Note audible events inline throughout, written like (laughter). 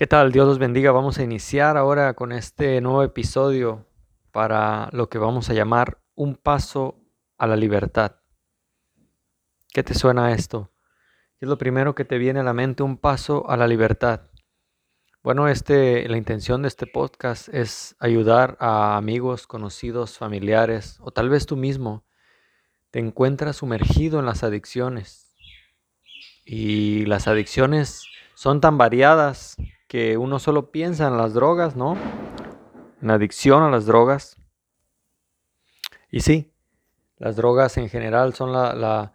¿Qué tal? Dios los bendiga. Vamos a iniciar ahora con este nuevo episodio para lo que vamos a llamar un paso a la libertad. ¿Qué te suena esto? ¿Qué es lo primero que te viene a la mente? Un paso a la libertad. Bueno, este, la intención de este podcast es ayudar a amigos, conocidos, familiares o tal vez tú mismo te encuentras sumergido en las adicciones. Y las adicciones son tan variadas que uno solo piensa en las drogas, ¿no? En adicción a las drogas. Y sí, las drogas en general son la,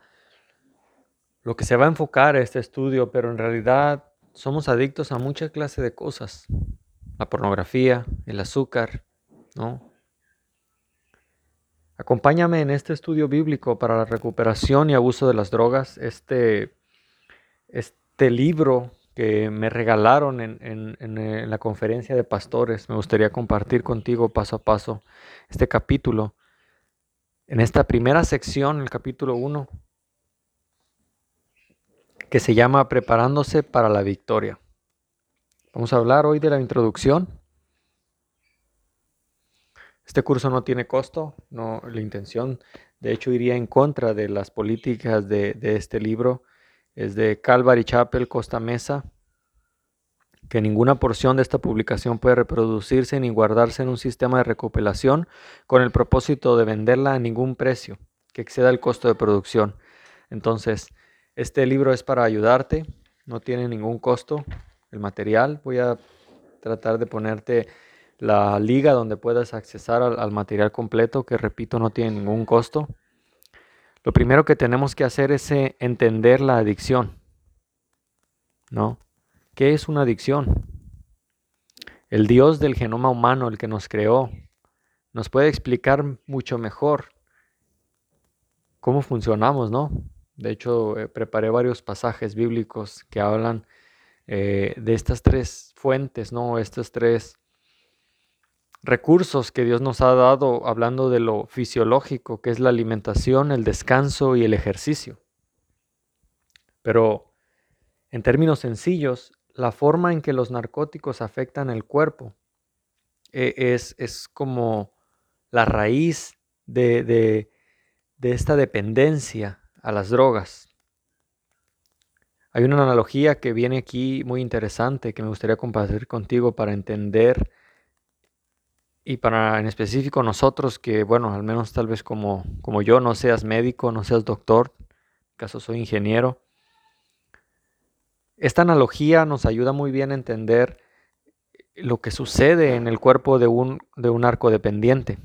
lo que se va a enfocar este estudio, pero en realidad somos adictos a mucha clase de cosas. La pornografía, el azúcar, ¿no? Acompáñame en este estudio bíblico para la recuperación y abuso de las drogas. Este, este libro que me regalaron en, en, la conferencia de pastores. Me gustaría compartir contigo paso a paso este capítulo. En esta primera sección, el capítulo 1, que se llama Preparándose para la Victoria. Vamos a hablar hoy de la introducción. Este curso no tiene costo, no, la intención de hecho iría en contra de las políticas de, de este libro es de Calvary Chapel Costa Mesa, que ninguna porción de esta publicación puede reproducirse ni guardarse en un sistema de recopilación con el propósito de venderla a ningún precio que exceda el costo de producción. Entonces, este libro es para ayudarte, no tiene ningún costo el material. Voy a tratar de ponerte la liga donde puedas accesar al, al material completo, que repito, no tiene ningún costo. Lo primero que tenemos que hacer es eh, entender la adicción. ¿No? ¿Qué es una adicción? El Dios del genoma humano, el que nos creó, nos puede explicar mucho mejor cómo funcionamos, ¿no? De hecho, eh, preparé varios pasajes bíblicos que hablan eh, de estas tres fuentes, ¿no? Estas tres recursos que Dios nos ha dado hablando de lo fisiológico, que es la alimentación, el descanso y el ejercicio. Pero en términos sencillos, la forma en que los narcóticos afectan el cuerpo eh, es, es, como la raíz de, de, de esta dependencia a las drogas. Hay una analogía que viene aquí muy interesante que me gustaría compartir contigo para entender y para en específico nosotros que, bueno, al menos tal vez como, como yo, no seas médico, no seas doctor, en caso soy ingeniero, esta analogía nos ayuda muy bien a entender lo que sucede en el cuerpo de un, de un dependiente.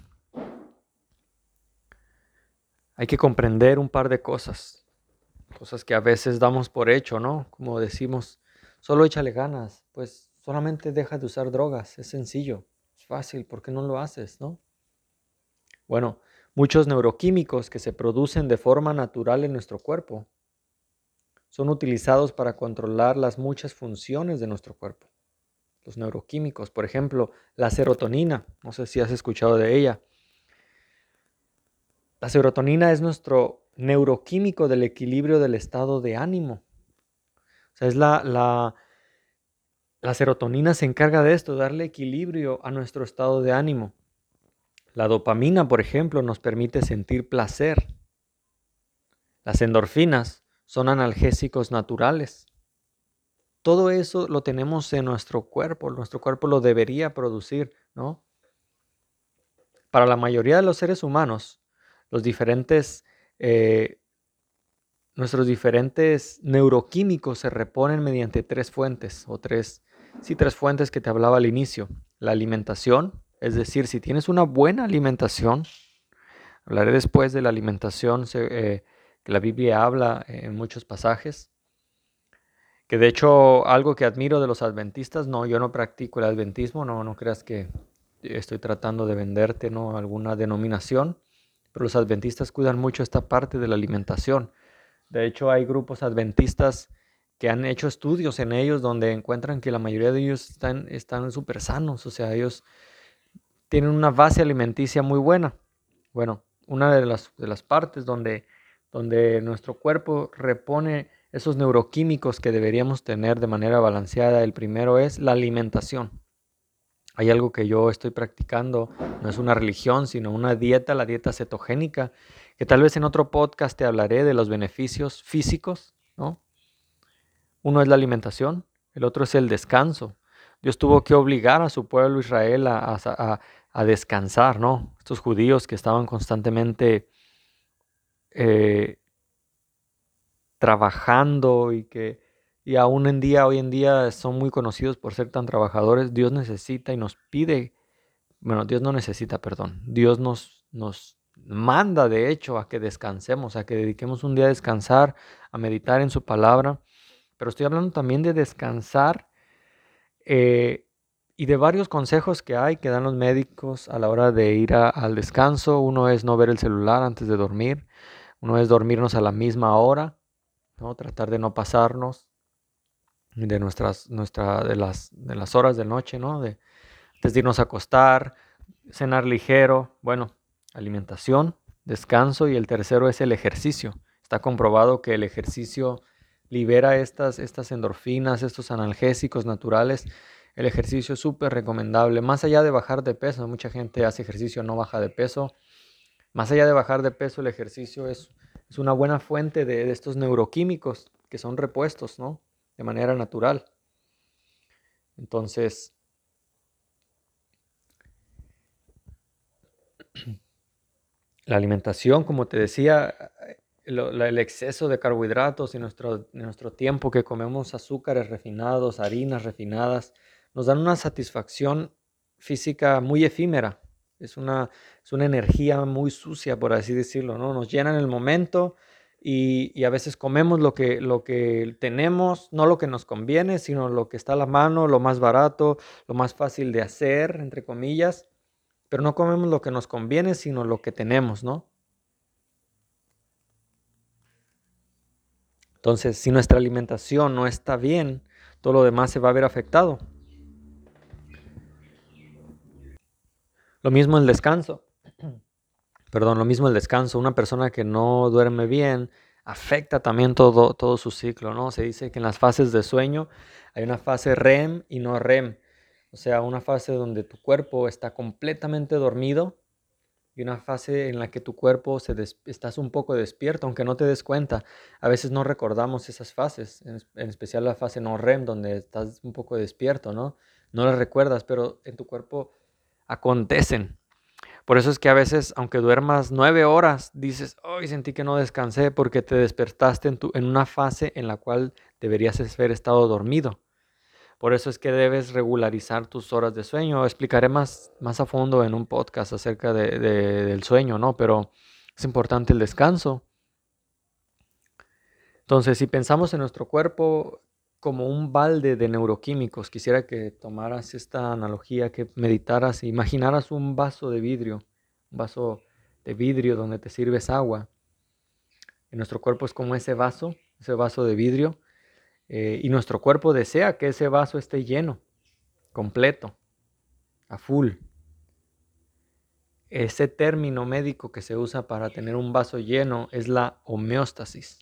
Hay que comprender un par de cosas, cosas que a veces damos por hecho, ¿no? Como decimos, solo échale ganas, pues solamente deja de usar drogas, es sencillo fácil, ¿por qué no lo haces, no? Bueno, muchos neuroquímicos que se producen de forma natural en nuestro cuerpo son utilizados para controlar las muchas funciones de nuestro cuerpo. Los neuroquímicos, por ejemplo, la serotonina, no sé si has escuchado de ella. La serotonina es nuestro neuroquímico del equilibrio del estado de ánimo. O sea, es la, la la serotonina se encarga de esto, darle equilibrio a nuestro estado de ánimo. La dopamina, por ejemplo, nos permite sentir placer. Las endorfinas son analgésicos naturales. Todo eso lo tenemos en nuestro cuerpo, nuestro cuerpo lo debería producir, ¿no? Para la mayoría de los seres humanos, los diferentes, eh, nuestros diferentes neuroquímicos se reponen mediante tres fuentes o tres sí, tres fuentes que te hablaba al inicio. La alimentación, es decir, si tienes una buena alimentación, hablaré después de la alimentación eh, que la Biblia habla en muchos pasajes, que de hecho algo que admiro de los adventistas, no, yo no practico el adventismo, no, no creas que estoy tratando de venderte ¿no? alguna denominación, pero los adventistas cuidan mucho esta parte de la alimentación. De hecho, hay grupos adventistas que han hecho estudios en ellos donde encuentran que la mayoría de ellos están están súper sanos, o sea, ellos tienen una base alimenticia muy buena. Bueno, una de las, de las partes donde, donde nuestro cuerpo repone esos neuroquímicos que deberíamos tener de manera balanceada. El primero es la alimentación. Hay algo que yo estoy practicando, no es una religión, sino una dieta, la dieta cetogénica, que tal vez en otro podcast te hablaré de los beneficios físicos. Uno es la alimentación, el otro es el descanso. Dios tuvo que obligar a su pueblo Israel a, descansar, ¿no? Estos judíos que estaban constantemente eh, trabajando y que y aún en día, hoy en día son muy conocidos por ser tan trabajadores, Dios necesita y nos pide, bueno, Dios no necesita, perdón, Dios nos, nos manda de hecho a que descansemos, a que dediquemos un día a descansar, a meditar en su palabra, pero estoy hablando también de descansar eh, y de varios consejos que hay que dan los médicos a la hora de ir al descanso. Uno es no ver el celular antes de dormir, uno es dormirnos a la misma hora, ¿no? tratar de no pasarnos de nuestras, nuestra, de las, de las horas de noche, ¿no? De, antes de irnos a acostar, cenar ligero, bueno, alimentación, descanso y el tercero es el ejercicio. Está comprobado que el ejercicio libera estas, estas endorfinas, estos analgésicos naturales. El ejercicio es súper recomendable. Más allá de bajar de peso, mucha gente hace ejercicio, no baja de peso. Más allá de bajar de peso, el ejercicio es, es una buena fuente de, de estos neuroquímicos que son repuestos, ¿no? de manera natural. Entonces, (clears throat) la alimentación, como te decía, el exceso de carbohidratos y nuestro, nuestro tiempo que comemos azúcares refinados, harinas refinadas, nos dan una satisfacción física muy efímera. Es una, es una energía muy sucia, por así decirlo, ¿no? Nos llena en el momento, y, a veces comemos lo que, lo que tenemos, no lo que nos conviene, sino lo que está a la mano, lo más barato, lo más fácil de hacer, entre comillas, pero no comemos lo que nos conviene, sino lo que tenemos, ¿no? Entonces, si nuestra alimentación no está bien, todo lo demás se va a ver afectado. Lo mismo el descanso (clears throat) perdón, lo mismo el descanso. Una persona que no duerme bien afecta también todo, todo su ciclo, ¿no? Se dice que en las fases de sueño hay una fase REM y no REM. O sea, una fase donde tu cuerpo está completamente dormido una fase en la que tu cuerpo se estás un poco despierto, aunque no te des cuenta. A veces no recordamos esas fases, en, especial la fase no REM, donde estás un poco despierto, ¿no? No las recuerdas, pero en tu cuerpo acontecen. Por eso es que a veces, aunque duermas nueve horas, dices, hoy sentí que no descansé porque te despertaste en, tu, en una fase en la cual deberías haber estado dormido. Por eso es que debes regularizar tus horas de sueño. Explicaré más, más a fondo en un podcast acerca de, del sueño, ¿no? Pero es importante el descanso. Entonces, si pensamos en nuestro cuerpo como un balde de neuroquímicos. Quisiera que tomaras esta analogía, que meditaras, imaginaras un vaso de vidrio, un vaso de vidrio donde te sirves agua. En nuestro cuerpo es como ese vaso, ese vaso de vidrio, eh, y nuestro cuerpo desea que ese vaso esté lleno, completo, a full. Ese término médico que se usa para tener un vaso lleno es la homeostasis.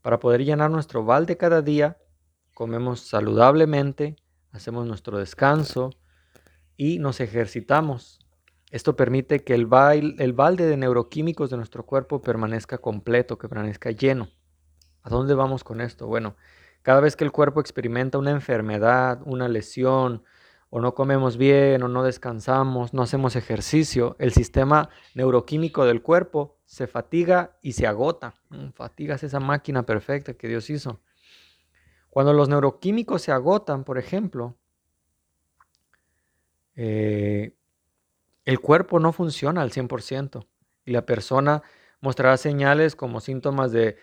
Para poder llenar nuestro balde cada día, comemos saludablemente, hacemos nuestro descanso y nos ejercitamos. Esto permite que el, el balde de neuroquímicos de nuestro cuerpo permanezca completo, que permanezca lleno. ¿A dónde vamos con esto? Bueno, cada vez que el cuerpo experimenta una enfermedad, una lesión, o no comemos bien, o no descansamos, no hacemos ejercicio, el sistema neuroquímico del cuerpo se fatiga y se agota. Mm, fatigas esa máquina perfecta que Dios hizo. Cuando los neuroquímicos se agotan, por ejemplo, eh, el cuerpo no funciona al 100% y la persona mostrará señales como síntomas de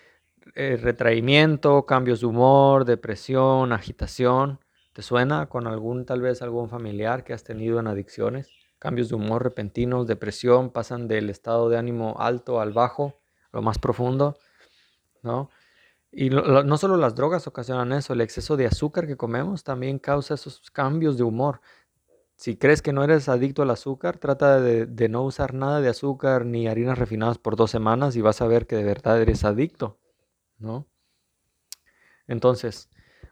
eh, retraimiento, cambios de humor, depresión, agitación. ¿Te suena con algún, tal vez algún familiar que has tenido en adicciones? cambios de humor repentinos, depresión, pasan del estado de ánimo alto al bajo, lo más profundo, ¿no? Y no solo las drogas ocasionan eso, el exceso de azúcar que comemos también causa esos cambios de humor. Si crees que no eres adicto al azúcar, trata de, de no usar nada de azúcar ni harinas refinadas por dos semanas y vas a ver que de verdad eres adicto, ¿no? Entonces,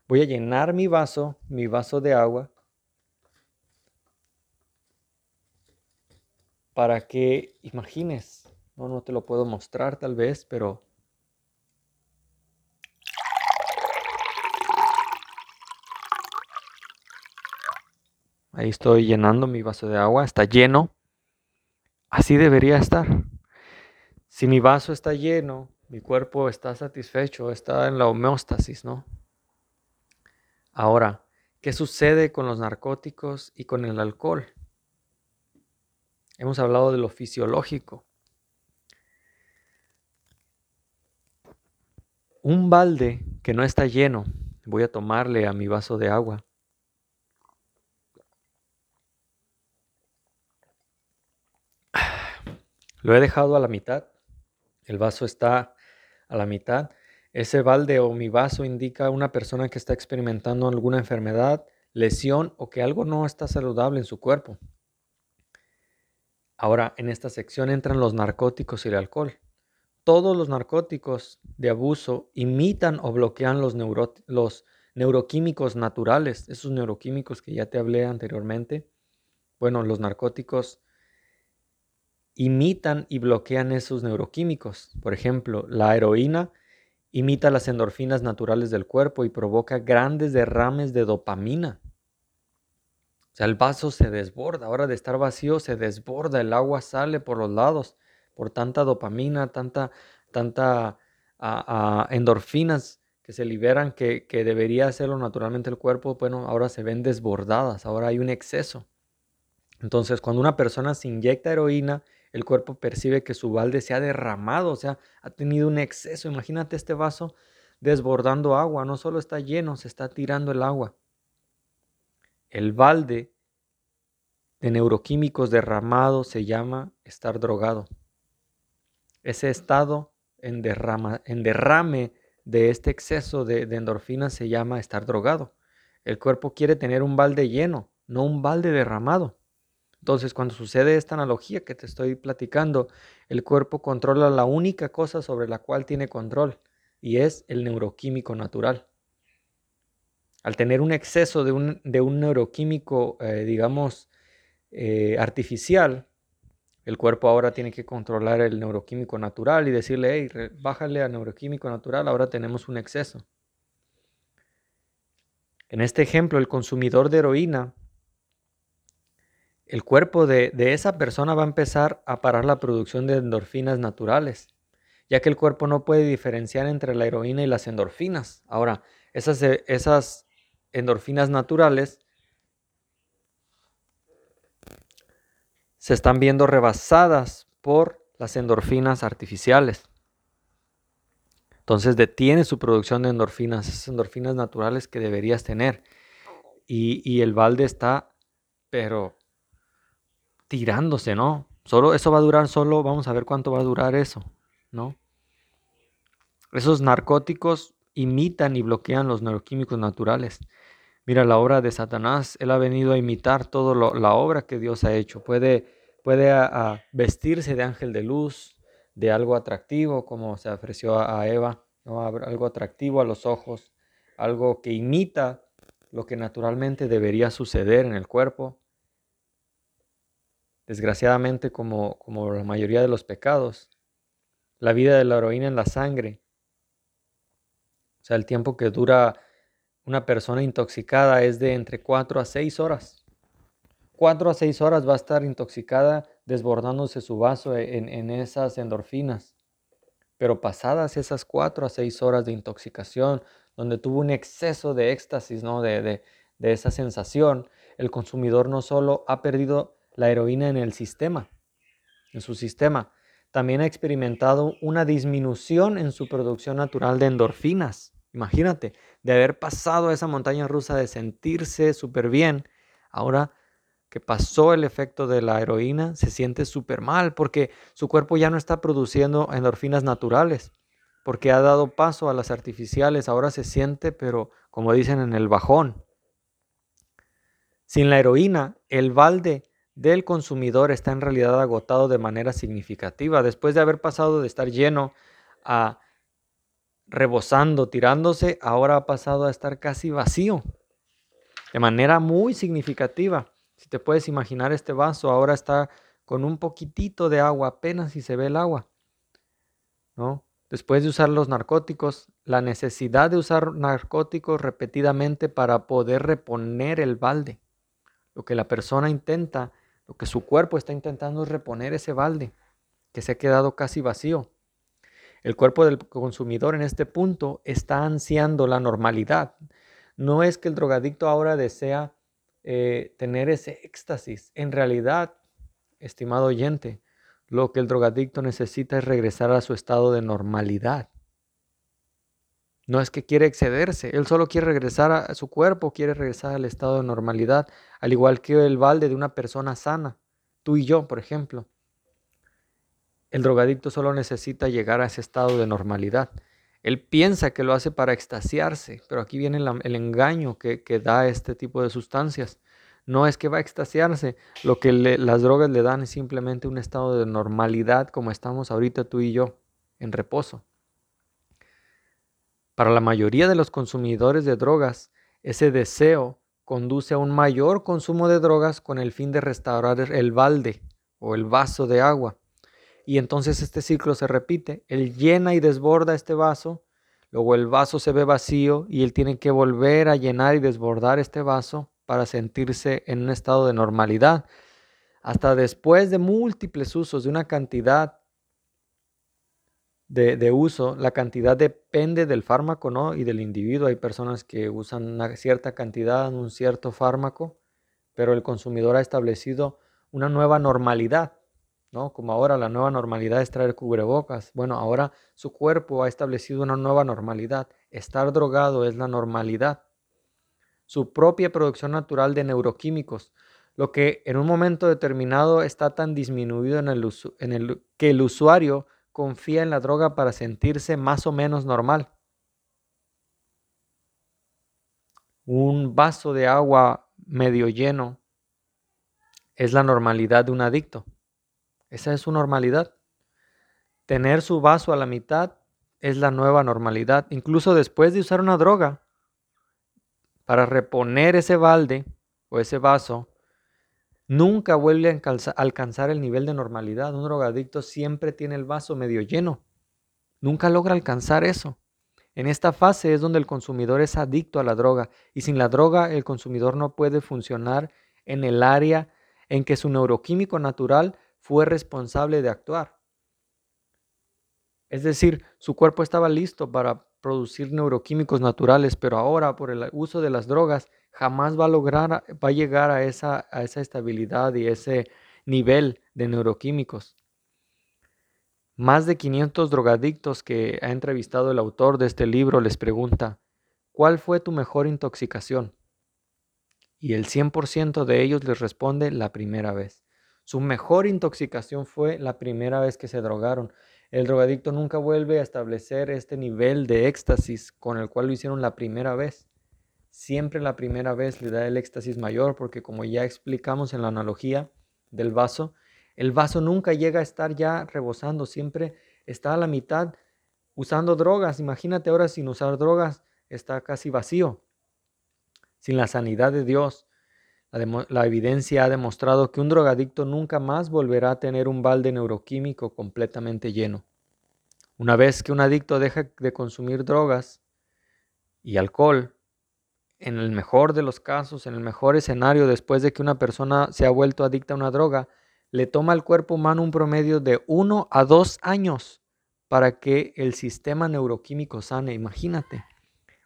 voy a llenar mi vaso, mi vaso de agua, para que imagines, no, no te lo puedo mostrar tal vez, pero ahí estoy llenando mi vaso de agua, está lleno, así debería estar. Si mi vaso está lleno, mi cuerpo está satisfecho, está en la homeostasis, ¿no? Ahora, ¿qué sucede con los narcóticos y con el alcohol? Hemos hablado de lo fisiológico. Un balde que no está lleno, voy a tomarle a mi vaso de agua. (sighs) Lo he dejado a la mitad. El vaso está a la mitad. Ese balde o mi vaso indica una persona que está experimentando alguna enfermedad, lesión o que algo no está saludable en su cuerpo. Ahora, en esta sección entran los narcóticos y el alcohol. Todos los narcóticos de abuso imitan o bloquean los, los neuroquímicos naturales, esos neuroquímicos que ya te hablé anteriormente. Bueno, los narcóticos imitan y bloquean esos neuroquímicos. Por ejemplo, la heroína imita las endorfinas naturales del cuerpo y provoca grandes derrames de dopamina. O sea, el vaso se desborda, ahora de estar vacío se desborda, el agua sale por los lados por tanta dopamina, tanta, tanta endorfinas que se liberan que, que debería hacerlo naturalmente el cuerpo, bueno, ahora se ven desbordadas, ahora hay un exceso. Entonces, cuando una persona se inyecta heroína, el cuerpo percibe que su balde se ha derramado, o sea, ha tenido un exceso. Imagínate este vaso desbordando agua, no solo está lleno, se está tirando el agua. El balde de neuroquímicos derramado se llama estar drogado. Ese estado en, derrame de este exceso de, de endorfinas se llama estar drogado. El cuerpo quiere tener un balde lleno, no un balde derramado. Entonces, cuando sucede esta analogía que te estoy platicando, el cuerpo controla la única cosa sobre la cual tiene control y es el neuroquímico natural. Al tener un exceso de un, neuroquímico, eh, digamos, eh, artificial, el cuerpo ahora tiene que controlar el neuroquímico natural y decirle, hey, bájale al neuroquímico natural, ahora tenemos un exceso. En este ejemplo, el consumidor de heroína el cuerpo de, esa persona va a empezar a parar la producción de endorfinas naturales, ya que el cuerpo no puede diferenciar entre la heroína y las endorfinas. Ahora, esas, eh, endorfinas naturales se están viendo rebasadas por las endorfinas artificiales. Entonces detiene su producción de endorfinas, esas endorfinas naturales que deberías tener. Y el balde está, pero tirándose, ¿no? Solo eso va a durar solo, vamos a ver cuánto va a durar eso, ¿no? Esos narcóticos imitan y bloquean los neuroquímicos naturales. Mira la obra de Satanás, él ha venido a imitar toda la obra que Dios ha hecho. Puede, puede a, vestirse de ángel de luz, de algo atractivo, como se ofreció a, Eva, ¿no? algo atractivo a los ojos, algo que imita lo que naturalmente debería suceder en el cuerpo desgraciadamente como, como la mayoría de los pecados, la vida de la heroína en la sangre, o sea, el tiempo que dura una persona intoxicada es de entre 4 a 6 horas. 4 a 6 horas va a estar intoxicada desbordándose su vaso en, en esas endorfinas. Pero pasadas esas 4 a 6 horas de intoxicación, donde tuvo un exceso de éxtasis, ¿no? de, de, de esa sensación, el consumidor no solo ha perdido la heroína en el sistema, en su sistema. También ha experimentado una disminución en su producción natural de endorfinas. Imagínate, de haber pasado esa montaña rusa de sentirse súper bien, ahora que pasó el efecto de la heroína, se siente súper mal porque su cuerpo ya no está produciendo endorfinas naturales, porque ha dado paso a las artificiales, ahora se siente, pero como dicen en el bajón. Sin la heroína, el balde del consumidor está en realidad agotado de manera significativa. Después de haber pasado de estar lleno a rebosando, tirándose, ahora ha pasado a estar casi vacío, de manera muy significativa. Si te puedes imaginar este vaso, ahora está con un poquitito de agua, apenas si se ve el agua. ¿no? Después de usar los narcóticos, la necesidad de usar narcóticos repetidamente para poder reponer el balde. Lo que la persona intenta, lo que su cuerpo está intentando es reponer ese balde que se ha quedado casi vacío. El cuerpo del consumidor en este punto está ansiando la normalidad. No es que el drogadicto ahora desea eh, tener ese éxtasis. En realidad, estimado oyente, lo que el drogadicto necesita es regresar a su estado de normalidad. No es que quiere excederse, él solo quiere regresar a su cuerpo, quiere regresar al estado de normalidad, al igual que el balde de una persona sana, tú y yo, por ejemplo. El drogadicto solo necesita llegar a ese estado de normalidad. Él piensa que lo hace para extasiarse, pero aquí viene el, engaño que, da este tipo de sustancias. No es que va a extasiarse, lo que las drogas le dan es simplemente un estado de normalidad como estamos ahorita tú y yo, en reposo. Para la mayoría de los consumidores de drogas, ese deseo conduce a un mayor consumo de drogas con el fin de restaurar el balde o el vaso de agua. Y entonces este ciclo se repite. Él llena y desborda este vaso, luego el vaso se ve vacío y él tiene que volver a llenar y desbordar este vaso para sentirse en un estado de normalidad. Hasta después de múltiples usos de una cantidad de, uso, la cantidad depende del fármaco ¿no? y del individuo. Hay personas que usan una cierta cantidad en un cierto fármaco, pero el consumidor ha establecido una nueva normalidad ¿no? Como ahora la nueva normalidad es traer cubrebocas. Bueno, ahora su cuerpo ha establecido una nueva normalidad. Estar drogado es la normalidad. Su propia producción natural de neuroquímicos, lo que en un momento determinado está tan disminuido en el, en el que el usuario confía en la droga para sentirse más o menos normal. Un vaso de agua medio lleno es la normalidad de un adicto. Esa es su normalidad. Tener su vaso a la mitad es la nueva normalidad. Incluso después de usar una droga, para reponer ese balde o ese vaso, nunca vuelve a alcanzar el nivel de normalidad. Un drogadicto siempre tiene el vaso medio lleno. Nunca logra alcanzar eso. En esta fase es donde el consumidor es adicto a la droga y sin la droga el consumidor no puede funcionar en el área en que su neuroquímico natural fue responsable de actuar. Es decir, su cuerpo estaba listo para producir neuroquímicos naturales, pero ahora por el uso de las drogas jamás va a lograr, va a llegar a esa, a esa estabilidad y ese nivel de neuroquímicos. Más de 500 drogadictos que ha entrevistado el autor de este libro les pregunta, ¿cuál fue tu mejor intoxicación? Y el 100% de ellos les responde la primera vez. Su mejor intoxicación fue la primera vez que se drogaron. El drogadicto nunca vuelve a establecer este nivel de éxtasis con el cual lo hicieron la primera vez. Siempre la primera vez le da el éxtasis mayor porque como ya explicamos en la analogía del vaso, el vaso nunca llega a estar ya rebosando, siempre está a la mitad usando drogas. Imagínate ahora sin usar drogas, está casi vacío. Sin la sanidad de Dios, la, evidencia ha demostrado que un drogadicto nunca más volverá a tener un balde neuroquímico completamente lleno. Una vez que un adicto deja de consumir drogas y alcohol, en el mejor de los casos, en el mejor escenario, después de que una persona se ha vuelto adicta a una droga, le toma al cuerpo humano un promedio de uno a dos años para que el sistema neuroquímico sane. Imagínate,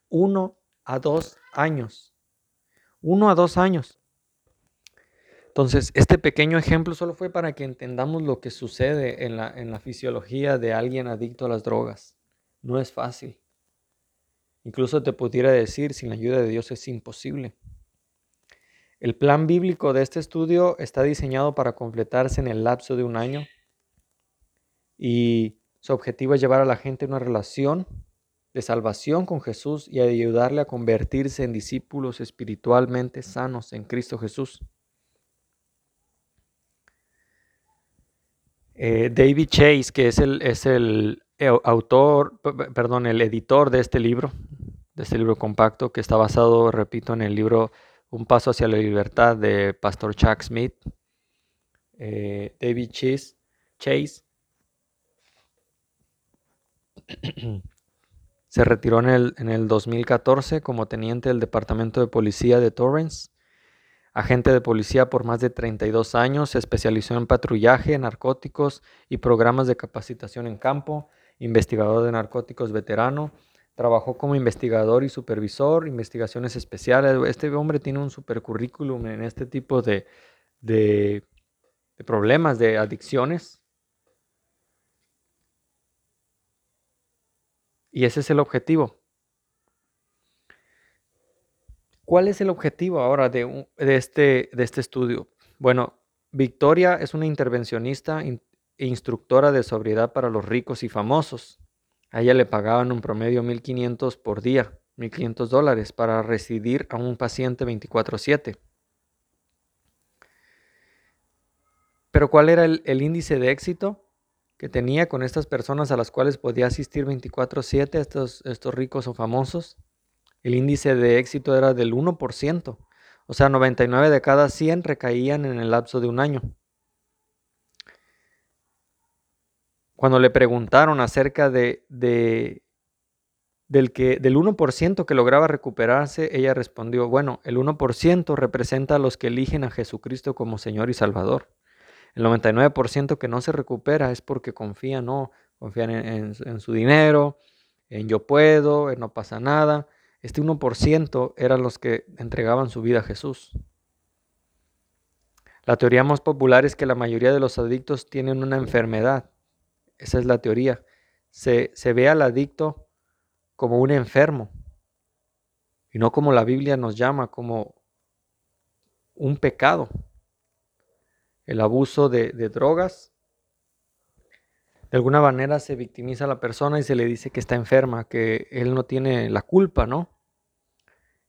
uno a dos años. Uno a dos años. Entonces, este pequeño ejemplo solo fue para que entendamos lo que sucede en la, en la fisiología de alguien adicto a las drogas. No es fácil. Incluso te pudiera decir, sin la ayuda de Dios es imposible. El plan bíblico de este estudio está diseñado para completarse en el lapso de un año y su objetivo es llevar a la gente a una relación de salvación con Jesús y ayudarle a convertirse en discípulos espiritualmente sanos en Cristo Jesús. Eh, David Chase, que es el, es el eh, autor, perdón, el editor de este libro, de este libro compacto, que está basado, repito, en el libro Un paso hacia la libertad de Pastor Chuck Smith, eh, David Chase, Chase. (clears throat) Se retiró en el, en el 2014 como teniente del Departamento de Policía de Torrance Agente de policía por más de 32 años, se especializó en patrullaje, narcóticos y programas de capacitación en campo, investigador de narcóticos veterano, trabajó como investigador y supervisor, investigaciones especiales. Este hombre tiene un super currículum en este tipo de, de problemas, de adicciones. Y ese es el objetivo, ¿Cuál es el objetivo ahora de, este, de este estudio? Bueno, Victoria es una intervencionista e instructora de sobriedad para los ricos y famosos. A ella le pagaban un promedio 1.500 por día, 1.500 dólares, para residir a un paciente 24/7. Pero ¿cuál era el, el, índice de éxito que tenía con estas personas a las cuales podía asistir 24/7, estos, estos ricos o famosos? el índice de éxito era del 1%, o sea, 99 de cada 100 recaían en el lapso de un año. Cuando le preguntaron acerca de, del, que, del 1% que lograba recuperarse, ella respondió, bueno, el 1% representa a los que eligen a Jesucristo como Señor y Salvador. El 99% que no se recupera es porque confían, no, confían en, en su dinero, en yo puedo, en no pasa nada. Este 1% eran los que entregaban su vida a Jesús. La teoría más popular es que la mayoría de los adictos tienen una enfermedad. Esa es la teoría. Se, se ve al adicto como un enfermo y no como la Biblia nos llama, como un pecado. El abuso de, de drogas de alguna manera se victimiza a la persona y se le dice que está enferma, que él no tiene la culpa, ¿no?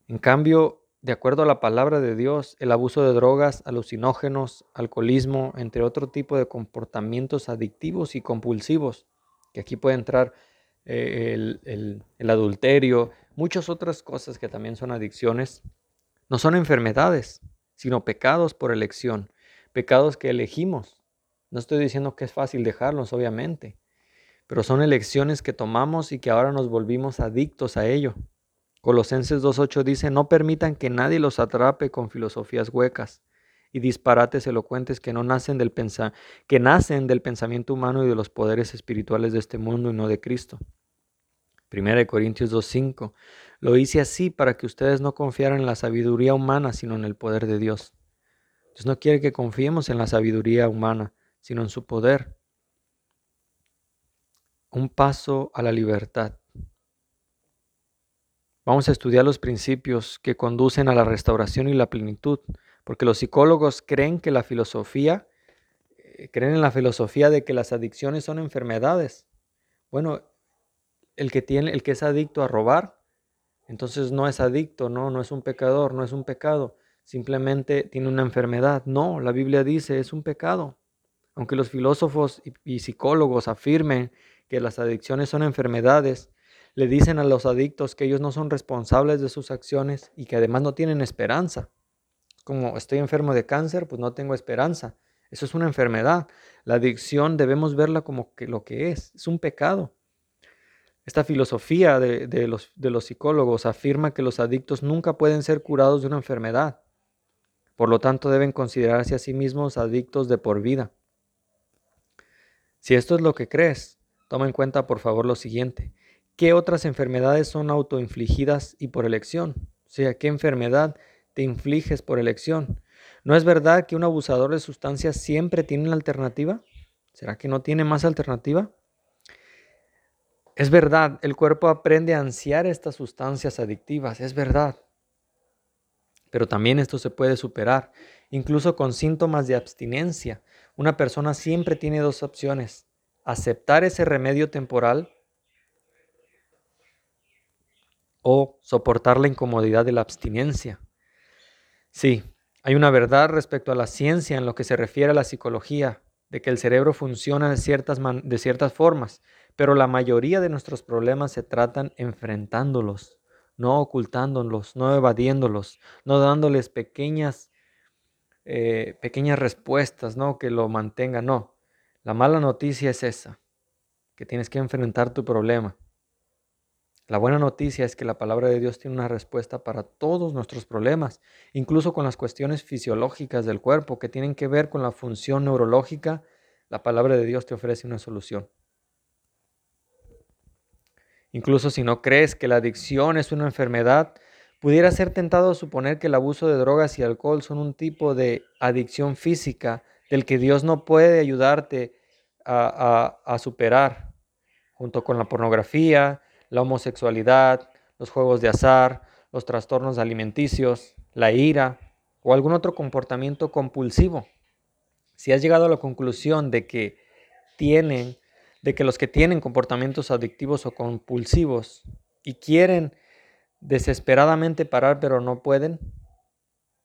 En cambio, de acuerdo a la palabra de Dios, el abuso de drogas, alucinógenos, alcoholismo, entre otro tipo de comportamientos adictivos y compulsivos, que aquí puede entrar eh, el, el adulterio, muchas otras cosas que también son adicciones, no son enfermedades, sino pecados por elección, pecados que elegimos no estoy diciendo que es fácil dejarlos, obviamente, pero son elecciones que tomamos y que ahora nos volvimos adictos a ello. Colosenses 2.8 dice, no permitan que nadie los atrape con filosofías huecas y disparates elocuentes que no nacen del que nacen del pensamiento humano y de los poderes espirituales de este mundo y no de Cristo. 1 Corintios 2.5 Lo hice así para que ustedes no confiaran en la sabiduría humana, sino en el poder de Dios. Dios no quiere que confiemos en la sabiduría humana, sino en su poder. Un paso a la libertad. Vamos a estudiar los principios que conducen a la restauración y la plenitud, porque los psicólogos creen que la filosofía, eh, creen en la filosofía de que las adicciones son enfermedades. Bueno, el que tiene, el que es adicto a robar, entonces no es adicto, no, no es un pecador, no es un pecado, simplemente tiene una enfermedad. No, la Biblia dice es un pecado. Aunque los filósofos y, psicólogos afirmen que las adicciones son enfermedades, le dicen a los adictos que ellos no son responsables de sus acciones y que además no tienen esperanza. Como estoy enfermo de cáncer, pues no tengo esperanza. Eso es una enfermedad. La adicción debemos verla como que lo que es, es un pecado. Esta filosofía de, los, de los psicólogos afirma que los adictos nunca pueden ser curados de una enfermedad. Por lo tanto, deben considerarse a sí mismos adictos de por vida. Si esto es lo que crees, toma en cuenta por favor lo siguiente. ¿Qué otras enfermedades son autoinfligidas y por elección? O sea, ¿qué enfermedad te infliges por elección? ¿No es verdad que un abusador de sustancias siempre tiene una alternativa? ¿Será que no tiene más alternativa? Es verdad, el cuerpo aprende a ansiar estas sustancias adictivas, es verdad. Pero también esto se puede superar, incluso con síntomas de abstinencia. Una persona siempre tiene dos opciones, aceptar ese remedio temporal o soportar la incomodidad de la abstinencia. Sí, hay una verdad respecto a la ciencia en lo que se refiere a la psicología, de que el cerebro funciona de ciertas, formas, pero la mayoría de nuestros problemas se tratan enfrentándolos, no ocultándolos, no evadiéndolos, no dándoles pequeñas, eh, pequeñas respuestas, no que lo mantengan, no. La mala noticia es esa, que tienes que enfrentar tu problema. La buena noticia es que la palabra de Dios tiene una respuesta para todos nuestros problemas, incluso con las cuestiones fisiológicas del cuerpo que tienen que ver con la función neurológica. La palabra de Dios te ofrece una solución. Incluso si no crees que la adicción es una enfermedad, pudiera ser tentado a suponer que el abuso de drogas y alcohol son un tipo de adicción física del que Dios no puede ayudarte a, superar, junto con la pornografía, la homosexualidad, los juegos de azar, los trastornos alimenticios, la ira o algún otro comportamiento compulsivo. Si has llegado a la conclusión de que tienen de que los que tienen comportamientos adictivos o compulsivos y quieren desesperadamente parar pero no pueden,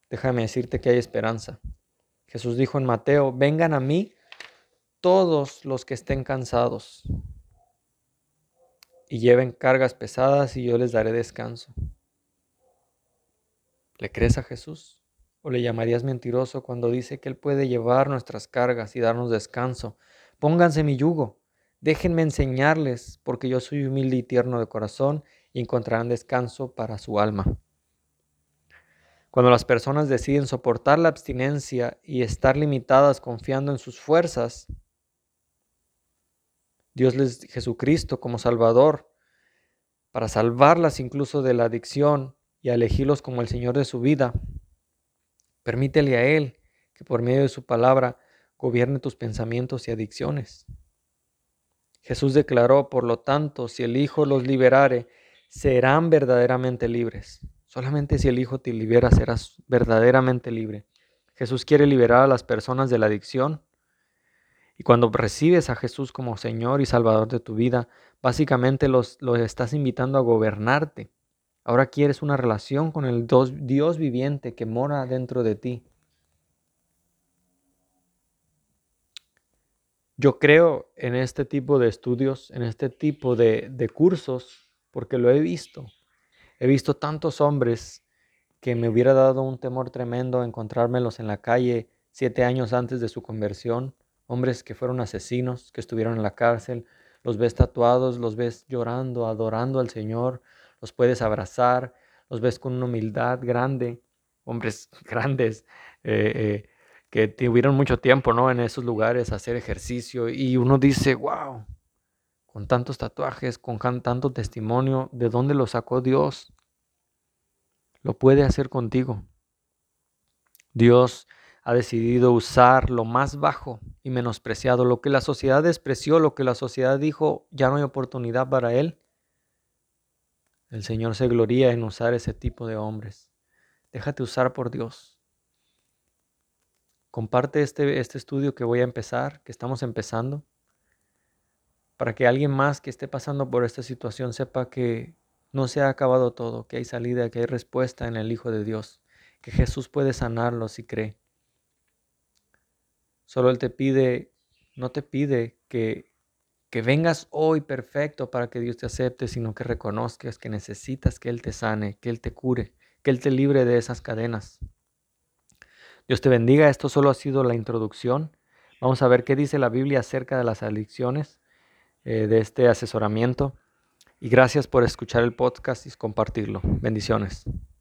déjame decirte que hay esperanza. Jesús dijo en Mateo, vengan a mí todos los que estén cansados y lleven cargas pesadas y yo les daré descanso. ¿Le crees a Jesús? ¿O le llamarías mentiroso cuando dice que Él puede llevar nuestras cargas y darnos descanso? Pónganse mi yugo Déjenme enseñarles, porque yo soy humilde y tierno de corazón, y encontrarán descanso para su alma. Cuando las personas deciden soportar la abstinencia y estar limitadas confiando en sus fuerzas, Dios les Jesucristo como Salvador, para salvarlas incluso de la adicción y elegirlos como el Señor de su vida. Permítele a Él que por medio de su palabra gobierne tus pensamientos y adicciones. Jesús declaró, por lo tanto, si el Hijo los liberare, serán verdaderamente libres. Solamente si el Hijo te libera, serás verdaderamente libre. Jesús quiere liberar a las personas de la adicción. Y cuando recibes a Jesús como Señor y Salvador de tu vida, básicamente los, los estás invitando a gobernarte. Ahora quieres una relación con el Dios viviente que mora dentro de ti. Yo creo en este tipo de estudios, en este tipo de, cursos, porque lo he visto. He visto tantos hombres que me hubiera dado un temor tremendo encontrármelos en la calle siete años antes de su conversión, hombres que fueron asesinos, que estuvieron en la cárcel, los ves tatuados, los ves llorando, adorando al Señor, los puedes abrazar, los ves con una humildad grande, hombres (laughs) grandes, eh, eh, que tuvieron mucho tiempo ¿no? en esos lugares a hacer ejercicio y uno dice, wow, con tantos tatuajes, con tanto testimonio, ¿de dónde lo sacó Dios? Lo puede hacer contigo. Dios ha decidido usar lo más bajo y menospreciado, lo que la sociedad despreció, lo que la sociedad dijo, ya no hay oportunidad para él. El Señor se gloría en usar ese tipo de hombres. Déjate usar por Dios. Comparte este, este estudio que voy a empezar, que estamos empezando, para que alguien más que esté pasando por esta situación sepa que no se ha acabado todo, que hay salida, que hay respuesta en el Hijo de Dios, que Jesús puede sanarlo si cree. Solo Él te pide, no te pide que, que vengas hoy perfecto para que Dios te acepte, sino que reconozcas que necesitas que Él te sane, que Él te cure, que Él te libre de esas cadenas. Dios te bendiga. Esto solo ha sido la introducción. Vamos a ver qué dice la Biblia acerca de las adicciones, eh, de este asesoramiento. Y gracias por escuchar el podcast y compartirlo. Bendiciones.